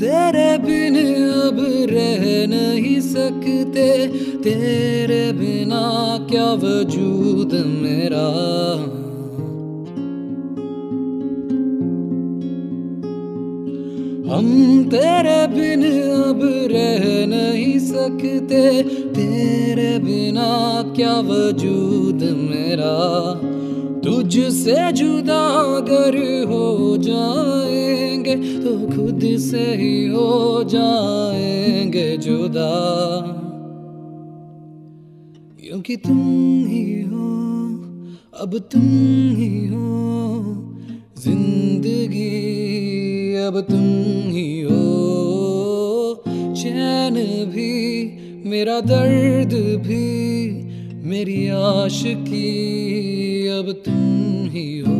तेरे बिन अब रह नहीं सकते, तेरे बिना क्या वजूद मेरा? हम तेरे बिन अब रह नहीं सकते, तेरे बिना क्या वजूद मेरा? तुझसे जुदा अगर हो जाएँगे तो खुद से ही हो जाएँगे जुदा। क्योंकि तुम ही हो, अब तुम ही हो, ज़िंदगी अब तुम ही हो। चैन भी, मेरा दर्द भी, मेरी आश की अब तुम ही हो।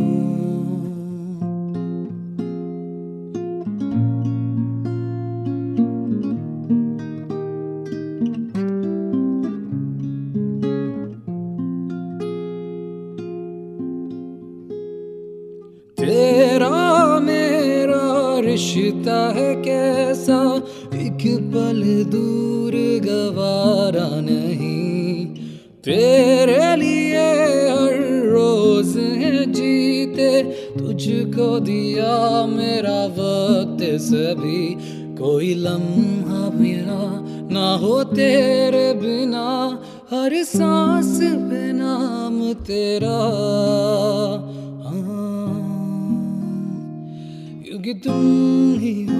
तेरा मेरा रिश्ता है कैसा? एक पल दूर गवारा नहीं। तेरे लिए हर रोज है जीते। तुझको दिया मेरा वक्त सभी। कोई लम्हा मेरा ना हो तेरे बिना। हर सांस पे नाम तेरा। क्योंकि तुम ही हो,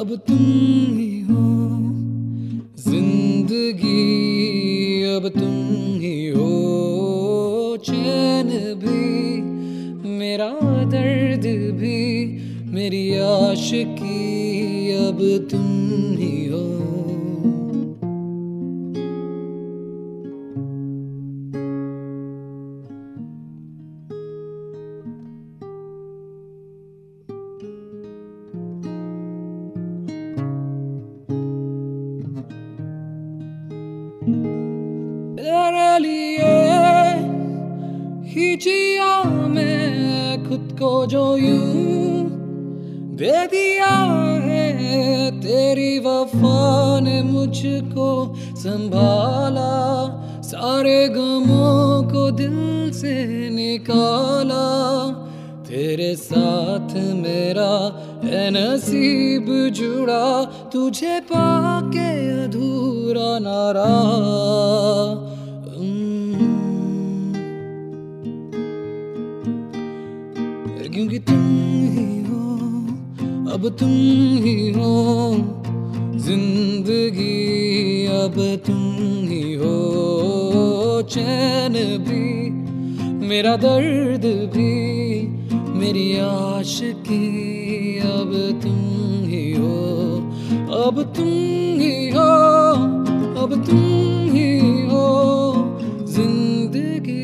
अब तुम ही हो। ज़िंदगी अब तुम ही हो, चैन भी, मेरा दर्द भी, मेरी आशिकी अब तुम ही हो। लिए जिया मैं खुद को जो यूँ दे दिया है, तेरी वफा ने मुझको संभाला, सारे गमों को दिल से निकाला। तेरे साथ मेरा है नसीब जुड़ा, तुझे पाके अधूरा नारा। अब तुम ही हो, ज़िंदगी अब तुम ही हो। चैन भी, मेरा दर्द भी, मेरी आशिकी अब तुम ही हो। अब तुम ही हो, अब तुम ही हो, ज़िंदगी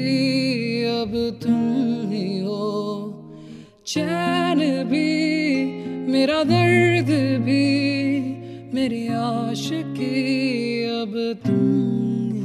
अब तुम ही हो। चैन भी मेरा दर्द भी मेरी आश आशिकी अब तुम